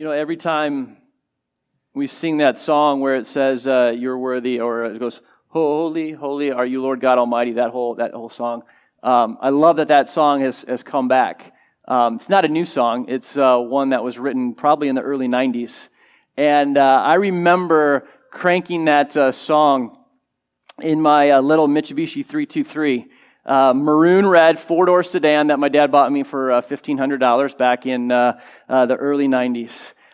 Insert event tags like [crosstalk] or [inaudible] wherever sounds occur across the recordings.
You know, every time we sing that song where it says, uh, You're worthy, or it goes, Holy, holy are you, Lord God Almighty, that whole, that whole song. Um, I love that that song has, has come back. Um, it's not a new song, it's uh, one that was written probably in the early 90s. And uh, I remember cranking that uh, song in my uh, little Mitsubishi 323. Uh, maroon red four door sedan that my dad bought me for uh, $1,500 back in uh, uh, the early 90s.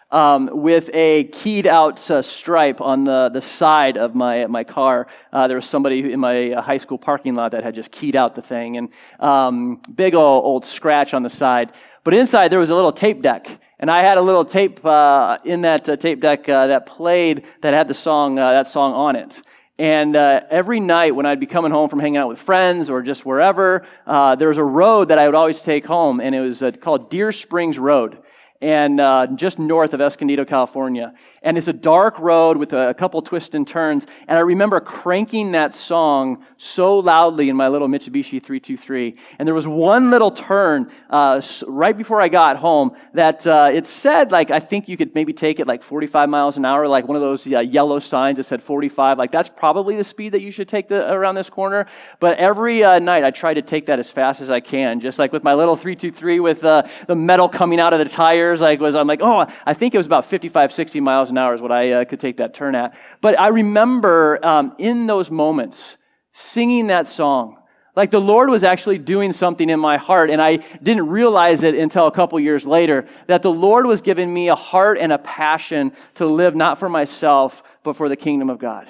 Um, with a keyed out uh, stripe on the, the side of my, my car. Uh, there was somebody in my high school parking lot that had just keyed out the thing, and um, big old, old scratch on the side. But inside there was a little tape deck. And I had a little tape in that tape deck that played that had the song, that song on it. And uh, every night when I'd be coming home from hanging out with friends or just wherever, uh, there was a road that I would always take home, and it was uh, called Deer Springs Road, and uh, just north of Escondido, California and it's a dark road with a, couple twists and turns. And I remember cranking that song so loudly in my little Mitsubishi 323. And there was one little turn uh, right before I got home that uh, it said, like, I think you could maybe take it like 45 miles an hour, like one of those uh, yellow signs that said 45. Like, that's probably the speed that you should take the, around this corner. But every uh, night I try to take that as fast as I can, just like with my little 323 with uh, the metal coming out of the tires. Like, was I'm like, oh, I think it was about 55, 60 miles an an hour is what I uh, could take that turn at. But I remember um, in those moments singing that song. Like the Lord was actually doing something in my heart, and I didn't realize it until a couple years later that the Lord was giving me a heart and a passion to live not for myself, but for the kingdom of God,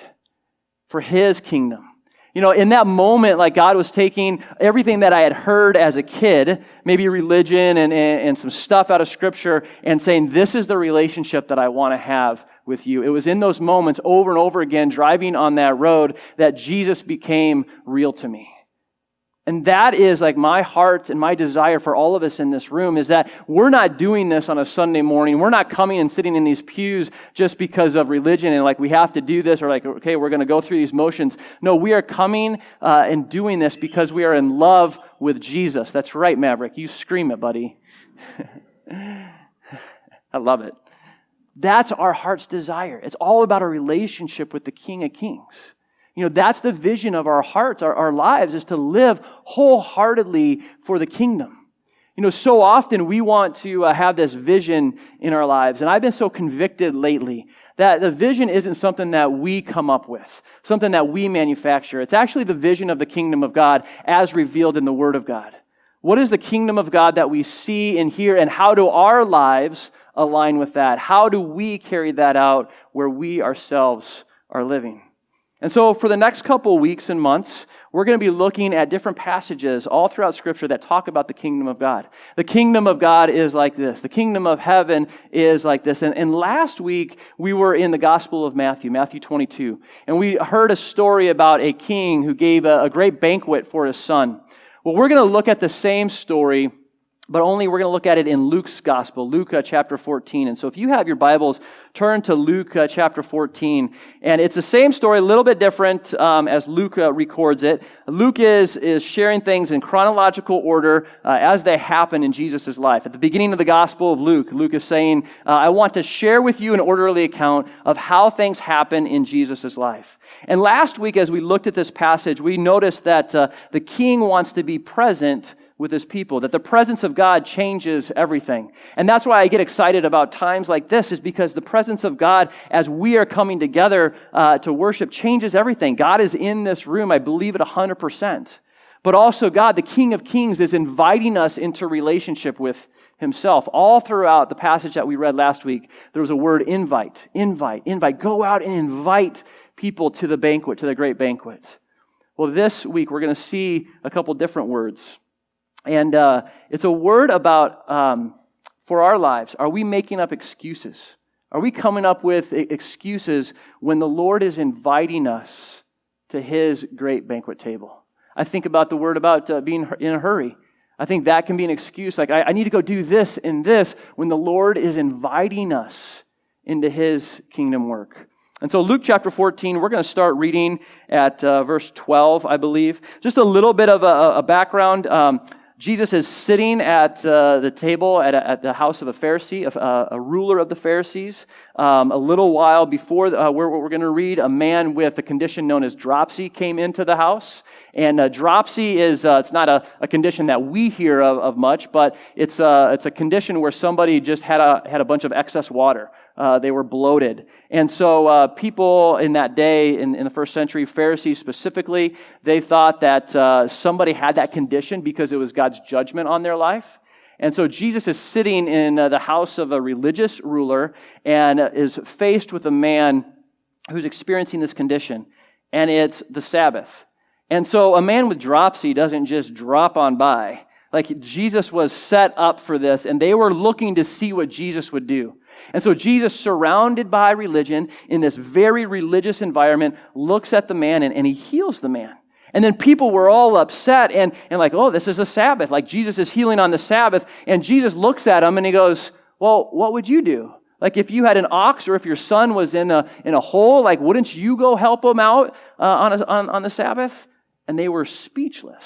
for His kingdom. You know, in that moment, like God was taking everything that I had heard as a kid, maybe religion and, and, and some stuff out of Scripture, and saying, This is the relationship that I want to have with you. It was in those moments over and over again, driving on that road, that Jesus became real to me. And that is like my heart and my desire for all of us in this room is that we're not doing this on a Sunday morning. We're not coming and sitting in these pews just because of religion and like we have to do this or like, okay, we're going to go through these motions. No, we are coming uh, and doing this because we are in love with Jesus. That's right, Maverick. You scream it, buddy. [laughs] I love it. That's our heart's desire. It's all about a relationship with the King of Kings. You know, that's the vision of our hearts, our, our lives, is to live wholeheartedly for the kingdom. You know, so often we want to uh, have this vision in our lives. And I've been so convicted lately that the vision isn't something that we come up with, something that we manufacture. It's actually the vision of the kingdom of God as revealed in the Word of God. What is the kingdom of God that we see and hear, and how do our lives align with that? How do we carry that out where we ourselves are living? And so, for the next couple weeks and months, we're going to be looking at different passages all throughout Scripture that talk about the kingdom of God. The kingdom of God is like this. The kingdom of heaven is like this. And, and last week, we were in the Gospel of Matthew, Matthew 22. And we heard a story about a king who gave a, a great banquet for his son. Well, we're going to look at the same story but only we're going to look at it in Luke's gospel, Luke uh, chapter 14. And so if you have your Bibles, turn to Luke uh, chapter 14. And it's the same story, a little bit different um, as Luke uh, records it. Luke is, is sharing things in chronological order uh, as they happen in Jesus' life. At the beginning of the gospel of Luke, Luke is saying, I want to share with you an orderly account of how things happen in Jesus' life. And last week, as we looked at this passage, we noticed that the king wants to be present with his people, that the presence of God changes everything. And that's why I get excited about times like this, is because the presence of God, as we are coming together uh, to worship, changes everything. God is in this room, I believe it 100%. But also, God, the King of Kings, is inviting us into relationship with himself. All throughout the passage that we read last week, there was a word invite, invite, invite. Go out and invite people to the banquet, to the great banquet. Well, this week we're going to see a couple different words. And uh, it's a word about um, for our lives. Are we making up excuses? Are we coming up with excuses when the Lord is inviting us to his great banquet table? I think about the word about uh, being in a hurry. I think that can be an excuse. Like, I, I need to go do this and this when the Lord is inviting us into his kingdom work. And so, Luke chapter 14, we're going to start reading at uh, verse 12, I believe. Just a little bit of a, a background. Um, Jesus is sitting at uh, the table at, a, at, the house of a Pharisee, a, uh, a ruler of the Pharisees. Um, a little while before uh, where we're going to read, a man with a condition known as dropsy came into the house. And uh, dropsy is, uh, it's not a, a, condition that we hear of, of much, but it's uh, it's a condition where somebody just had a, had a bunch of excess water. Uh, they were bloated. And so uh, people in that day, in, in, the first century, Pharisees specifically, they thought that uh, somebody had that condition because it was God's judgment on their life. And so Jesus is sitting in uh, the house of a religious ruler and is faced with a man who's experiencing this condition. And it's the Sabbath. And so a man with dropsy doesn't just drop on by. Like Jesus was set up for this, and they were looking to see what Jesus would do. And so Jesus, surrounded by religion in this very religious environment, looks at the man and, and he heals the man. And then people were all upset and, and like, oh, this is the Sabbath. Like Jesus is healing on the Sabbath. And Jesus looks at him and he goes, well, what would you do? Like if you had an ox or if your son was in a, in a hole, like wouldn't you go help him out uh, on, a, on, on the Sabbath? And they were speechless.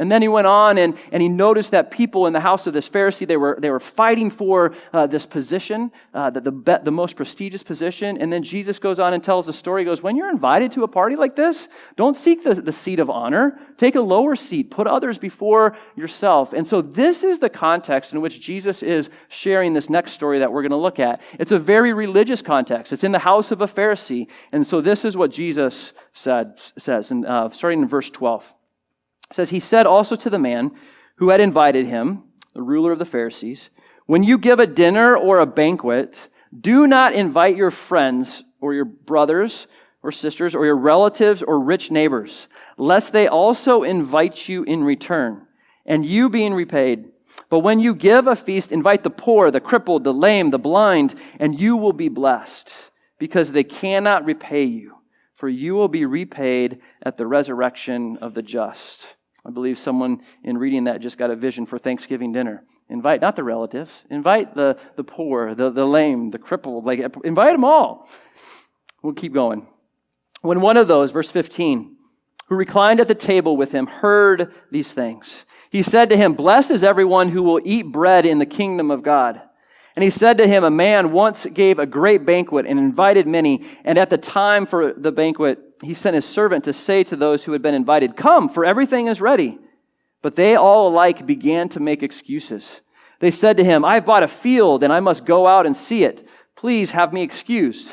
And then he went on and, and he noticed that people in the house of this Pharisee, they were, they were fighting for uh, this position, uh, the, the, the most prestigious position. And then Jesus goes on and tells the story. He goes, When you're invited to a party like this, don't seek the, the seat of honor. Take a lower seat. Put others before yourself. And so this is the context in which Jesus is sharing this next story that we're going to look at. It's a very religious context. It's in the house of a Pharisee. And so this is what Jesus said, says, and, uh, starting in verse 12 says, He said also to the man who had invited him, the ruler of the Pharisees, When you give a dinner or a banquet, do not invite your friends or your brothers or sisters or your relatives or rich neighbors, lest they also invite you in return, and you being repaid. But when you give a feast, invite the poor, the crippled, the lame, the blind, and you will be blessed, because they cannot repay you, for you will be repaid at the resurrection of the just. I believe someone in reading that just got a vision for Thanksgiving dinner. Invite not the relatives, invite the, the poor, the, the lame, the crippled, like invite them all. We'll keep going. When one of those, verse 15, who reclined at the table with him, heard these things, he said to him, Blessed is everyone who will eat bread in the kingdom of God. And he said to him, A man once gave a great banquet and invited many, and at the time for the banquet, he sent his servant to say to those who had been invited, Come, for everything is ready. But they all alike began to make excuses. They said to him, I've bought a field and I must go out and see it. Please have me excused.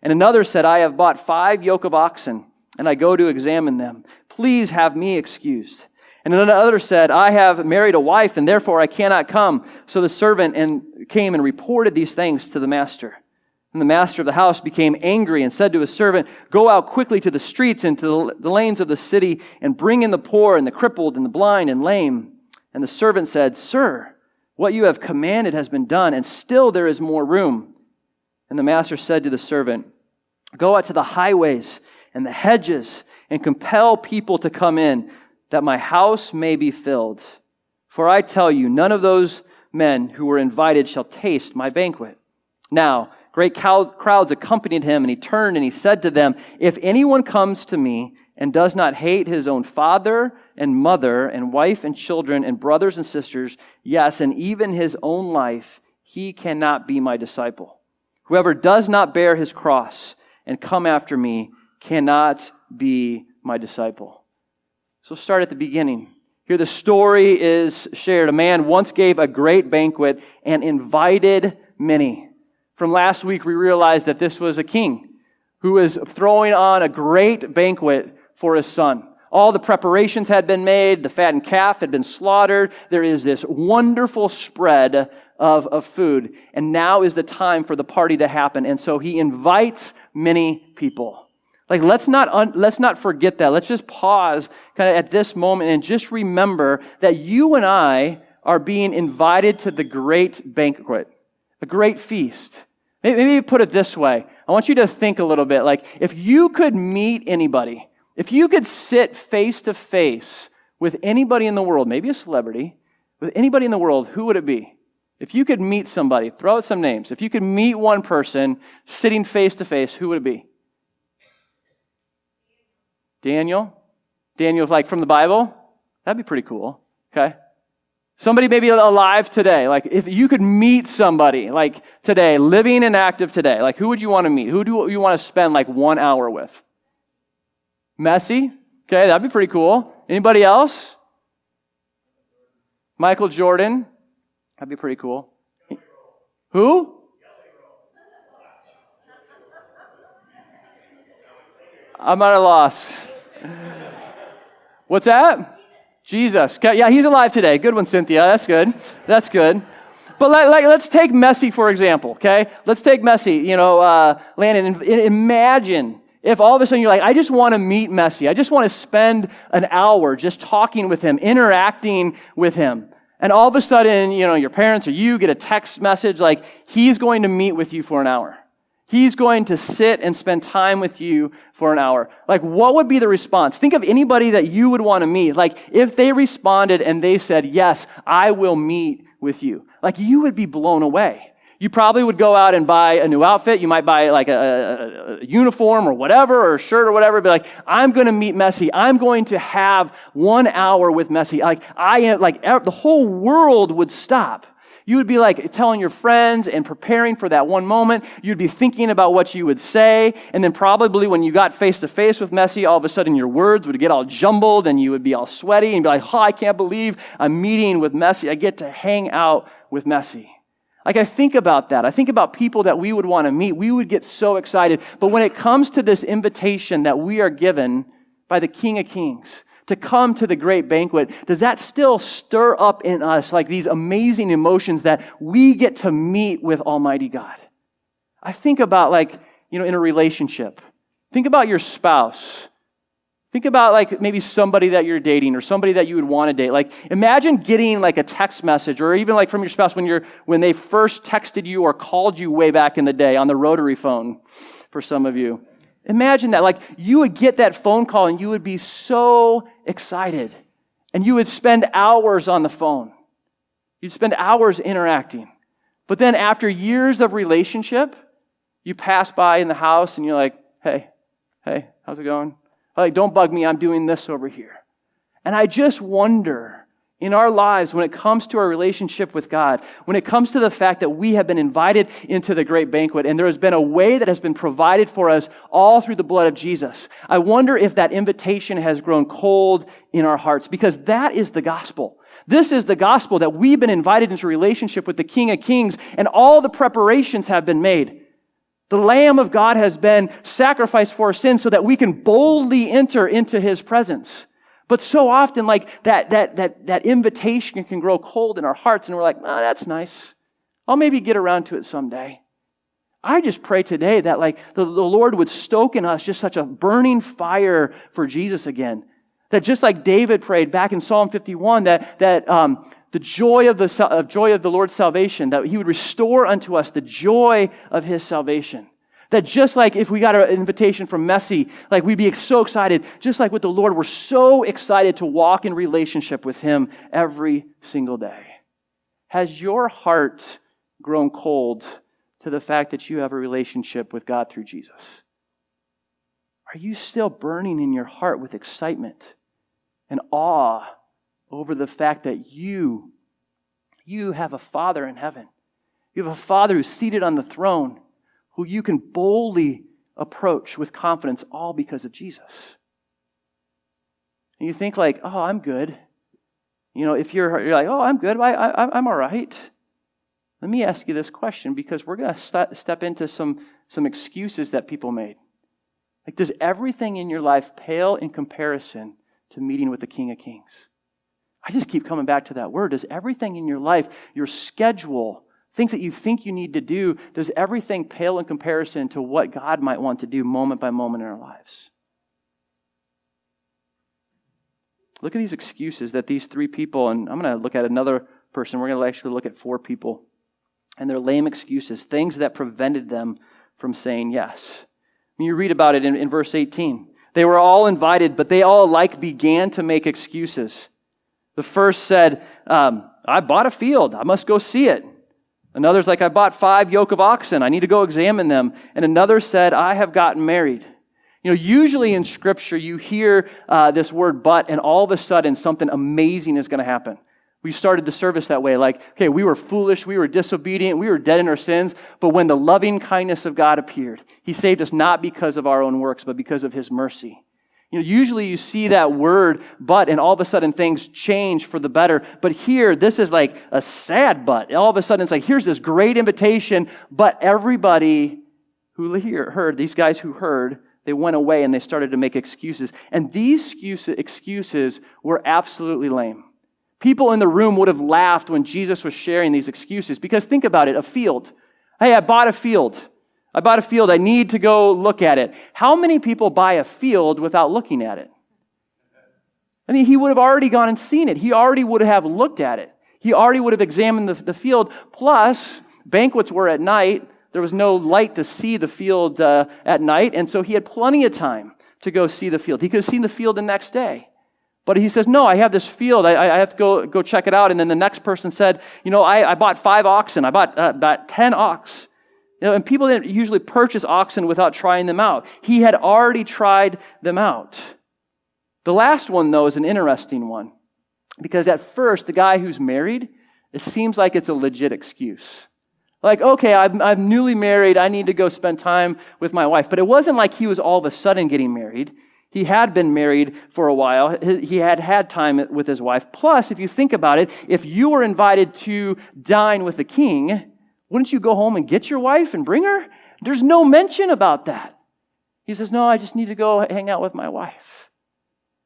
And another said, I have bought five yoke of oxen and I go to examine them. Please have me excused. And another said, I have married a wife and therefore I cannot come. So the servant and came and reported these things to the master. And the master of the house became angry and said to his servant, Go out quickly to the streets and to the lanes of the city and bring in the poor and the crippled and the blind and lame. And the servant said, Sir, what you have commanded has been done, and still there is more room. And the master said to the servant, Go out to the highways and the hedges and compel people to come in, that my house may be filled. For I tell you, none of those men who were invited shall taste my banquet. Now, Great crowds accompanied him, and he turned and he said to them, If anyone comes to me and does not hate his own father and mother and wife and children and brothers and sisters, yes, and even his own life, he cannot be my disciple. Whoever does not bear his cross and come after me cannot be my disciple. So start at the beginning. Here the story is shared. A man once gave a great banquet and invited many. From last week, we realized that this was a king who was throwing on a great banquet for his son. All the preparations had been made. The fattened calf had been slaughtered. There is this wonderful spread of, of food. And now is the time for the party to happen. And so he invites many people. Like, let's not, un, let's not forget that. Let's just pause kind of at this moment and just remember that you and I are being invited to the great banquet, a great feast. Maybe put it this way. I want you to think a little bit like if you could meet anybody, if you could sit face to face with anybody in the world, maybe a celebrity, with anybody in the world, who would it be? If you could meet somebody, throw out some names. If you could meet one person sitting face to face, who would it be? Daniel? Daniel, like from the Bible? That'd be pretty cool. Okay? Somebody maybe alive today. Like if you could meet somebody like today, living and active today, like who would you want to meet? Who do you want to spend like one hour with? Messi? Okay, that'd be pretty cool. Anybody else? Michael Jordan? That'd be pretty cool. Who? I'm at a loss. What's that? Jesus. Yeah, he's alive today. Good one, Cynthia. That's good. That's good. But let, let, us take Messi, for example, okay? Let's take Messi, you know, uh, Landon. Imagine if all of a sudden you're like, I just want to meet Messi. I just want to spend an hour just talking with him, interacting with him. And all of a sudden, you know, your parents or you get a text message like, he's going to meet with you for an hour. He's going to sit and spend time with you for an hour. Like, what would be the response? Think of anybody that you would want to meet. Like, if they responded and they said, Yes, I will meet with you. Like, you would be blown away. You probably would go out and buy a new outfit. You might buy like a, a, a uniform or whatever, or a shirt or whatever. Be like, I'm going to meet Messi. I'm going to have one hour with Messi. Like, I am, like, the whole world would stop you would be like telling your friends and preparing for that one moment. You'd be thinking about what you would say. And then probably when you got face to face with Messi, all of a sudden your words would get all jumbled and you would be all sweaty and be like, oh, I can't believe I'm meeting with Messi. I get to hang out with Messi. Like, I think about that. I think about people that we would want to meet. We would get so excited. But when it comes to this invitation that we are given by the King of Kings, to come to the great banquet, does that still stir up in us like these amazing emotions that we get to meet with Almighty God? I think about like, you know, in a relationship. Think about your spouse. Think about like maybe somebody that you're dating or somebody that you would want to date. Like imagine getting like a text message or even like from your spouse when you're when they first texted you or called you way back in the day on the rotary phone for some of you. Imagine that. Like, you would get that phone call and you would be so excited. And you would spend hours on the phone. You'd spend hours interacting. But then, after years of relationship, you pass by in the house and you're like, hey, hey, how's it going? Like, don't bug me. I'm doing this over here. And I just wonder in our lives when it comes to our relationship with God, when it comes to the fact that we have been invited into the great banquet and there has been a way that has been provided for us all through the blood of Jesus, I wonder if that invitation has grown cold in our hearts because that is the gospel. This is the gospel that we've been invited into relationship with the King of Kings and all the preparations have been made. The Lamb of God has been sacrificed for our sins so that we can boldly enter into his presence. But so often, like that, that, that, that invitation can grow cold in our hearts, and we're like, oh, that's nice. I'll maybe get around to it someday. I just pray today that like the, the Lord would stoke in us just such a burning fire for Jesus again. That just like David prayed back in Psalm 51, that, that um, the joy of the uh, joy of the Lord's salvation, that He would restore unto us the joy of His salvation. That just like if we got an invitation from Messi, like we'd be so excited, just like with the Lord, we're so excited to walk in relationship with Him every single day. Has your heart grown cold to the fact that you have a relationship with God through Jesus? Are you still burning in your heart with excitement and awe over the fact that you, you have a Father in heaven? You have a Father who's seated on the throne who you can boldly approach with confidence, all because of Jesus. And you think like, oh, I'm good. You know, if you're, you're like, oh, I'm good, I, I, I'm all right. Let me ask you this question because we're going to st- step into some, some excuses that people made. Like, does everything in your life pale in comparison to meeting with the King of Kings? I just keep coming back to that word. Does everything in your life, your schedule, things that you think you need to do, does everything pale in comparison to what God might want to do moment by moment in our lives? Look at these excuses that these three people, and I'm going to look at another person, we're going to actually look at four people, and their lame excuses, things that prevented them from saying yes. You read about it in, in verse 18, they were all invited, but they all alike began to make excuses. The first said, um, I bought a field, I must go see it. Another's like, I bought five yoke of oxen. I need to go examine them. And another said, I have gotten married. You know, usually in Scripture, you hear uh, this word but, and all of a sudden something amazing is going to happen. We started the service that way like, okay, we were foolish, we were disobedient, we were dead in our sins, but when the loving kindness of God appeared, He saved us not because of our own works, but because of His mercy. You know, usually you see that word but, and all of a sudden things change for the better. But here, this is like a sad but. All of a sudden it's like, here's this great invitation, but everybody who heard, these guys who heard, they went away and they started to make excuses. And these excuses were absolutely lame. People in the room would have laughed when Jesus was sharing these excuses because think about it a field. Hey, I bought a field. I bought a field. I need to go look at it. How many people buy a field without looking at it? I mean, he would have already gone and seen it. He already would have looked at it. He already would have examined the, the field. Plus, banquets were at night. There was no light to see the field uh, at night. And so he had plenty of time to go see the field. He could have seen the field the next day. But he says, No, I have this field. I, I have to go, go check it out. And then the next person said, You know, I, I bought five oxen. I bought uh, about 10 ox. You know, and people didn't usually purchase oxen without trying them out. He had already tried them out. The last one, though, is an interesting one. Because at first, the guy who's married, it seems like it's a legit excuse. Like, okay, I'm, I'm newly married. I need to go spend time with my wife. But it wasn't like he was all of a sudden getting married. He had been married for a while. He had had time with his wife. Plus, if you think about it, if you were invited to dine with the king, wouldn't you go home and get your wife and bring her? There's no mention about that. He says, No, I just need to go hang out with my wife.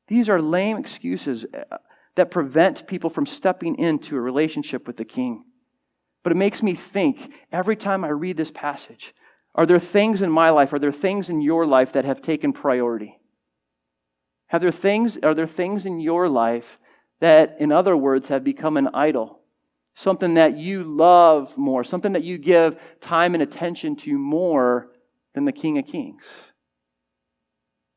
These are lame excuses uh, that prevent people from stepping into a relationship with the king. But it makes me think every time I read this passage are there things in my life, are there things in your life that have taken priority? Have there things, are there things in your life that, in other words, have become an idol? Something that you love more, something that you give time and attention to more than the King of Kings.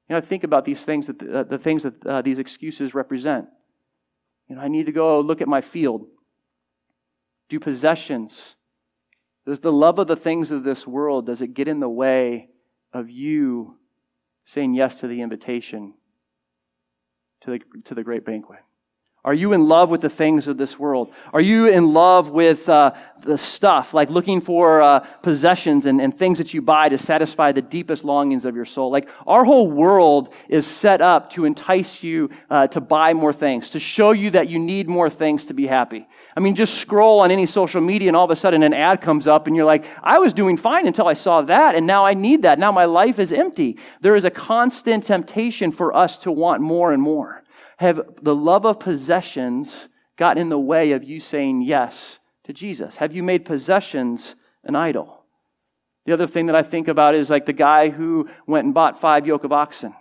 You know, think about these things that the, uh, the things that uh, these excuses represent. You know, I need to go look at my field. Do possessions. Does the love of the things of this world does it get in the way of you saying yes to the invitation to the, to the great banquet? Are you in love with the things of this world? Are you in love with uh, the stuff, like looking for uh, possessions and, and things that you buy to satisfy the deepest longings of your soul? Like our whole world is set up to entice you uh, to buy more things, to show you that you need more things to be happy. I mean, just scroll on any social media and all of a sudden an ad comes up and you're like, I was doing fine until I saw that and now I need that. Now my life is empty. There is a constant temptation for us to want more and more. Have the love of possessions gotten in the way of you saying yes to Jesus? Have you made possessions an idol? The other thing that I think about is like the guy who went and bought five yoke of oxen.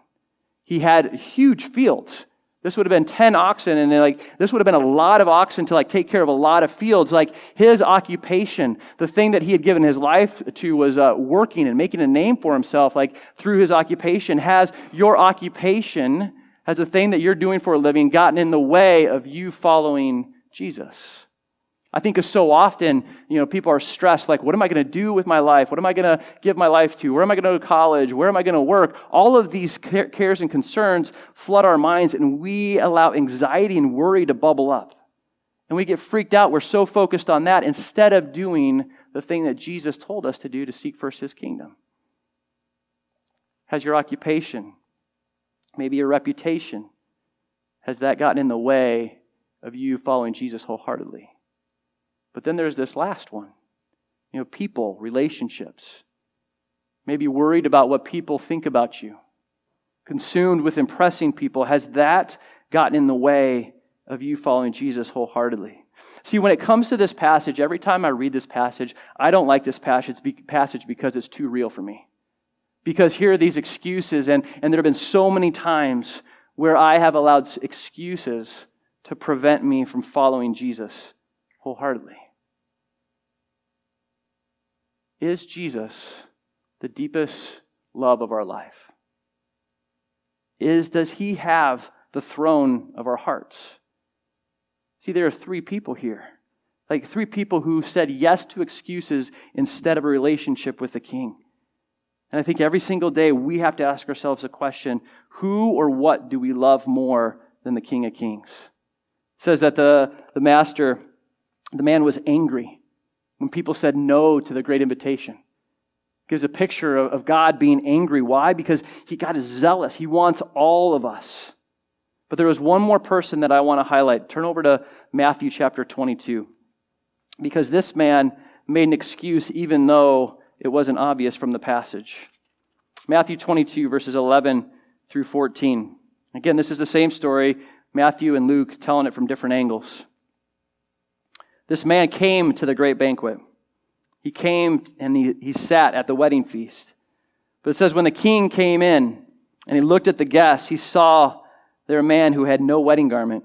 He had huge fields. This would have been 10 oxen, and like this would have been a lot of oxen to like take care of a lot of fields. Like his occupation, the thing that he had given his life to was uh, working and making a name for himself, like through his occupation. Has your occupation has the thing that you're doing for a living gotten in the way of you following Jesus? I think so often, you know, people are stressed like, what am I going to do with my life? What am I going to give my life to? Where am I going to go to college? Where am I going to work? All of these cares and concerns flood our minds, and we allow anxiety and worry to bubble up. And we get freaked out. We're so focused on that instead of doing the thing that Jesus told us to do to seek first his kingdom. Has your occupation maybe your reputation. Has that gotten in the way of you following Jesus wholeheartedly? But then there's this last one. You know, people, relationships. Maybe worried about what people think about you. Consumed with impressing people. Has that gotten in the way of you following Jesus wholeheartedly? See, when it comes to this passage, every time I read this passage, I don't like this passage because it's too real for me because here are these excuses, and, and there have been so many times where I have allowed excuses to prevent me from following Jesus wholeheartedly. Is Jesus the deepest love of our life? Is does he have the throne of our hearts? See, there are three people here. Like three people who said yes to excuses instead of a relationship with the king. And I think every single day we have to ask ourselves a question who or what do we love more than the King of Kings? It says that the, the master, the man was angry when people said no to the great invitation. Gives a picture of, of God being angry. Why? Because he, is zealous. He wants all of us. But there was one more person that I want to highlight. Turn over to Matthew chapter 22. Because this man made an excuse even though it wasn't obvious from the passage. Matthew 22, verses 11 through 14. Again, this is the same story, Matthew and Luke telling it from different angles. This man came to the great banquet. He came and he, he sat at the wedding feast. But it says, when the king came in and he looked at the guests, he saw there a man who had no wedding garment.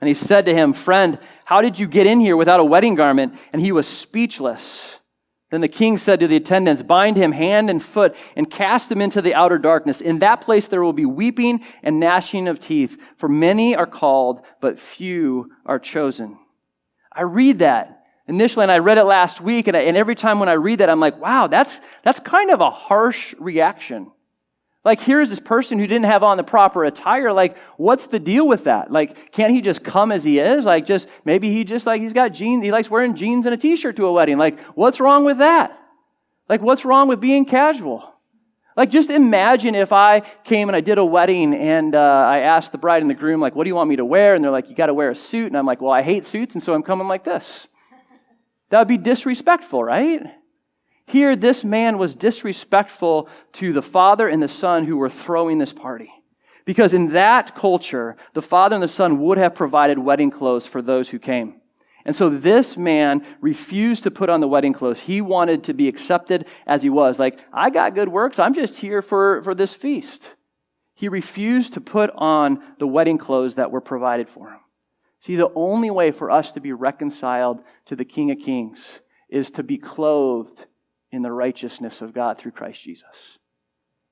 And he said to him, Friend, how did you get in here without a wedding garment? And he was speechless. Then the king said to the attendants, Bind him hand and foot and cast him into the outer darkness. In that place there will be weeping and gnashing of teeth, for many are called, but few are chosen. I read that initially, and I read it last week, and, I, and every time when I read that, I'm like, wow, that's, that's kind of a harsh reaction. Like, here's this person who didn't have on the proper attire. Like, what's the deal with that? Like, can't he just come as he is? Like, just maybe he just like he's got jeans. He likes wearing jeans and a t-shirt to a wedding. Like, what's wrong with that? Like, what's wrong with being casual? Like, just imagine if I came and I did a wedding and uh, I asked the bride and the groom, like, what do you want me to wear? And they're like, you got to wear a suit. And I'm like, well, I hate suits, and so I'm coming like this. That would be disrespectful, right? Here, this man was disrespectful to the father and the son who were throwing this party. Because in that culture, the father and the son would have provided wedding clothes for those who came. And so this man refused to put on the wedding clothes. He wanted to be accepted as he was. Like, I got good works. I'm just here for, for this feast. He refused to put on the wedding clothes that were provided for him. See, the only way for us to be reconciled to the King of Kings is to be clothed in the righteousness of God through Christ Jesus.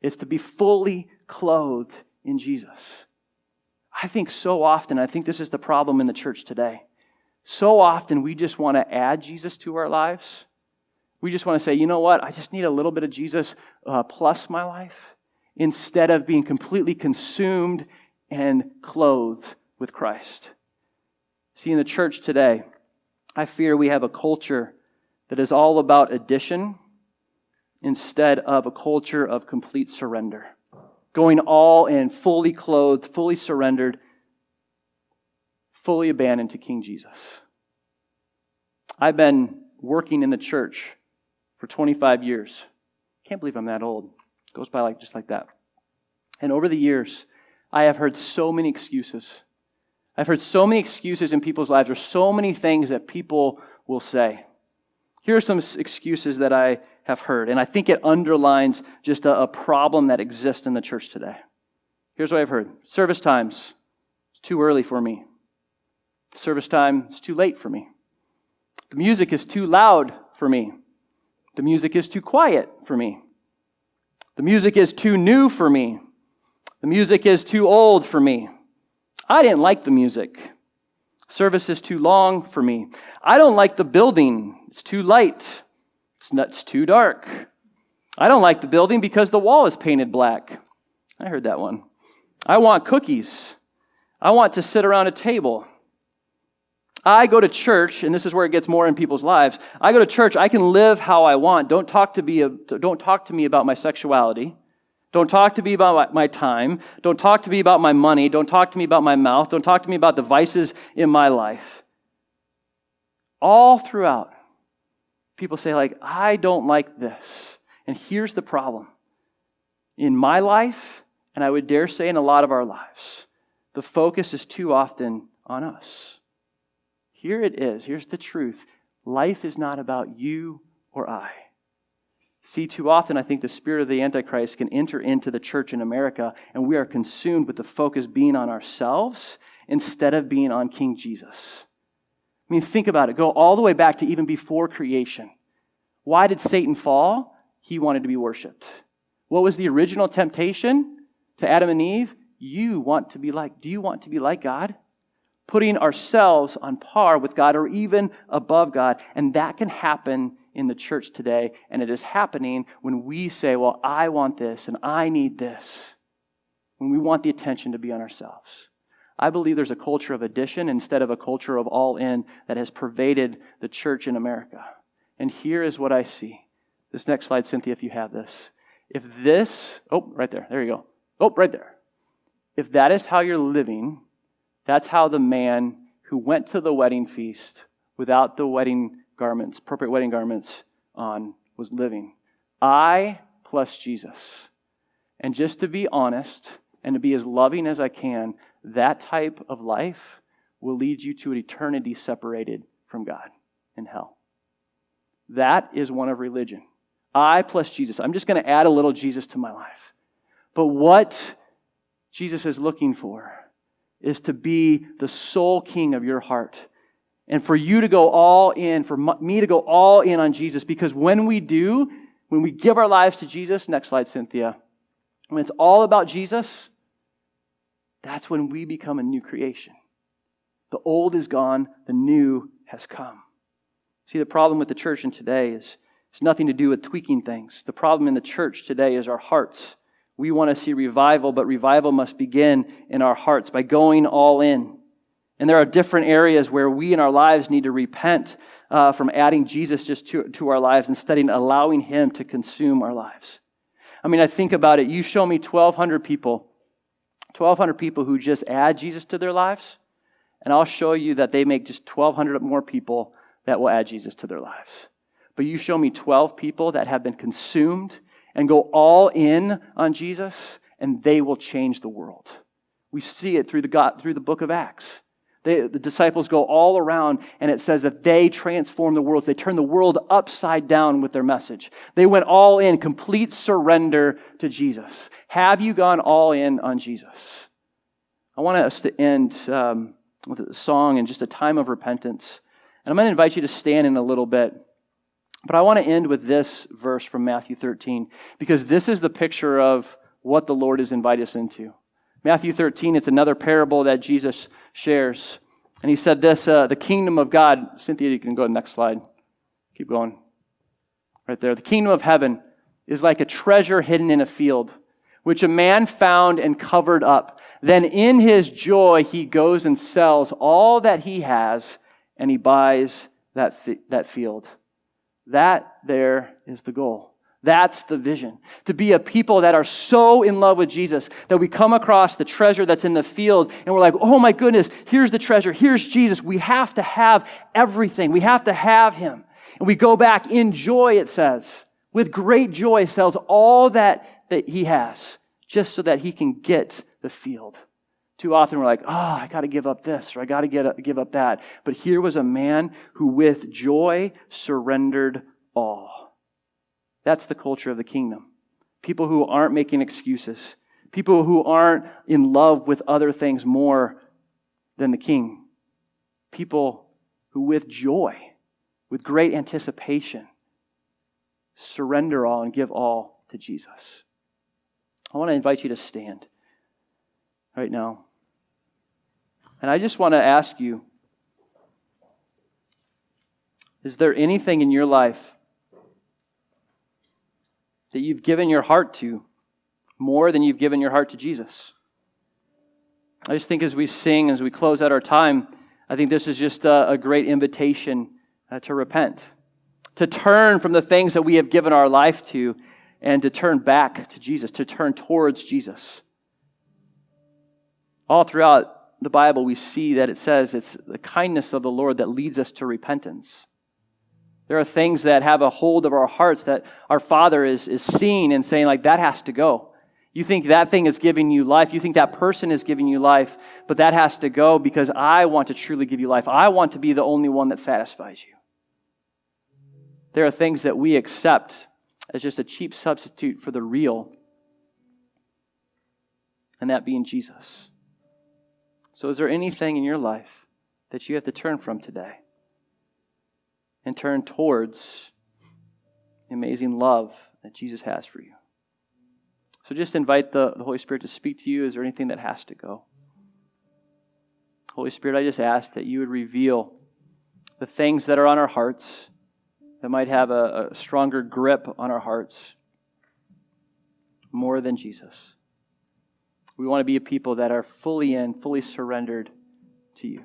It's to be fully clothed in Jesus. I think so often, I think this is the problem in the church today. So often we just want to add Jesus to our lives. We just want to say, you know what, I just need a little bit of Jesus uh, plus my life instead of being completely consumed and clothed with Christ. See, in the church today, I fear we have a culture that is all about addition instead of a culture of complete surrender. Going all in, fully clothed, fully surrendered, fully abandoned to King Jesus. I've been working in the church for 25 years. Can't believe I'm that old. Goes by like just like that. And over the years, I have heard so many excuses. I've heard so many excuses in people's lives. There's so many things that people will say. Here are some excuses that I have heard. And I think it underlines just a, a problem that exists in the church today. Here's what I've heard service times, too early for me. Service time is too late for me. The music is too loud for me. The music is too quiet for me. The music is too new for me. The music is too old for me. I didn't like the music. Service is too long for me. I don't like the building. It's too light. It's, not, it's too dark. I don't like the building because the wall is painted black. I heard that one. I want cookies. I want to sit around a table. I go to church, and this is where it gets more in people's lives. I go to church, I can live how I want. Don't talk to me, don't talk to me about my sexuality. Don't talk to me about my time. Don't talk to me about my money. Don't talk to me about my mouth. Don't talk to me about the vices in my life. All throughout, people say, like, I don't like this. And here's the problem. In my life, and I would dare say in a lot of our lives, the focus is too often on us. Here it is. Here's the truth. Life is not about you or I. See, too often I think the spirit of the Antichrist can enter into the church in America, and we are consumed with the focus being on ourselves instead of being on King Jesus. I mean, think about it. Go all the way back to even before creation. Why did Satan fall? He wanted to be worshiped. What was the original temptation to Adam and Eve? You want to be like, do you want to be like God? Putting ourselves on par with God or even above God. And that can happen in the church today. And it is happening when we say, well, I want this and I need this. When we want the attention to be on ourselves. I believe there's a culture of addition instead of a culture of all in that has pervaded the church in America. And here is what I see. This next slide, Cynthia, if you have this. If this, oh, right there, there you go. Oh, right there. If that is how you're living, that's how the man who went to the wedding feast without the wedding garments, appropriate wedding garments on, was living. I plus Jesus. And just to be honest and to be as loving as I can, that type of life will lead you to an eternity separated from God in hell. That is one of religion. I plus Jesus. I'm just going to add a little Jesus to my life. But what Jesus is looking for is to be the sole king of your heart. And for you to go all in, for me to go all in on Jesus, because when we do, when we give our lives to Jesus, next slide, Cynthia, when it's all about Jesus, that's when we become a new creation. The old is gone, the new has come. See, the problem with the church in today is it's nothing to do with tweaking things. The problem in the church today is our hearts. We want to see revival, but revival must begin in our hearts by going all in. And there are different areas where we in our lives need to repent uh, from adding Jesus just to, to our lives instead of allowing Him to consume our lives. I mean, I think about it. You show me 1,200 people, 1,200 people who just add Jesus to their lives, and I'll show you that they make just 1,200 more people that will add Jesus to their lives. But you show me 12 people that have been consumed and go all in on Jesus, and they will change the world. We see it through the, God, through the book of Acts. They, the disciples go all around, and it says that they transform the world. They turn the world upside down with their message. They went all in, complete surrender to Jesus. Have you gone all in on Jesus? I want us to end um, with a song and just a time of repentance. And I'm going to invite you to stand in a little bit. But I want to end with this verse from Matthew 13, because this is the picture of what the Lord has invited us into. Matthew 13, it's another parable that Jesus shares. And he said this uh, the kingdom of God, Cynthia, you can go to the next slide. Keep going. Right there. The kingdom of heaven is like a treasure hidden in a field, which a man found and covered up. Then in his joy, he goes and sells all that he has and he buys that, that field. That there is the goal. That's the vision. To be a people that are so in love with Jesus that we come across the treasure that's in the field and we're like, oh my goodness, here's the treasure. Here's Jesus. We have to have everything. We have to have him. And we go back in joy, it says, with great joy, sells all that, that he has just so that he can get the field. Too often we're like, oh, I got to give up this or I got to give up that. But here was a man who with joy surrendered all. That's the culture of the kingdom. People who aren't making excuses, people who aren't in love with other things more than the king, people who, with joy, with great anticipation, surrender all and give all to Jesus. I want to invite you to stand right now. And I just want to ask you is there anything in your life that you've given your heart to more than you've given your heart to Jesus. I just think as we sing, as we close out our time, I think this is just a, a great invitation uh, to repent, to turn from the things that we have given our life to, and to turn back to Jesus, to turn towards Jesus. All throughout the Bible, we see that it says it's the kindness of the Lord that leads us to repentance. There are things that have a hold of our hearts that our Father is, is seeing and saying, like, that has to go. You think that thing is giving you life. You think that person is giving you life, but that has to go because I want to truly give you life. I want to be the only one that satisfies you. There are things that we accept as just a cheap substitute for the real, and that being Jesus. So, is there anything in your life that you have to turn from today? And turn towards the amazing love that Jesus has for you. So just invite the, the Holy Spirit to speak to you. Is there anything that has to go? Holy Spirit, I just ask that you would reveal the things that are on our hearts that might have a, a stronger grip on our hearts more than Jesus. We want to be a people that are fully in, fully surrendered to you.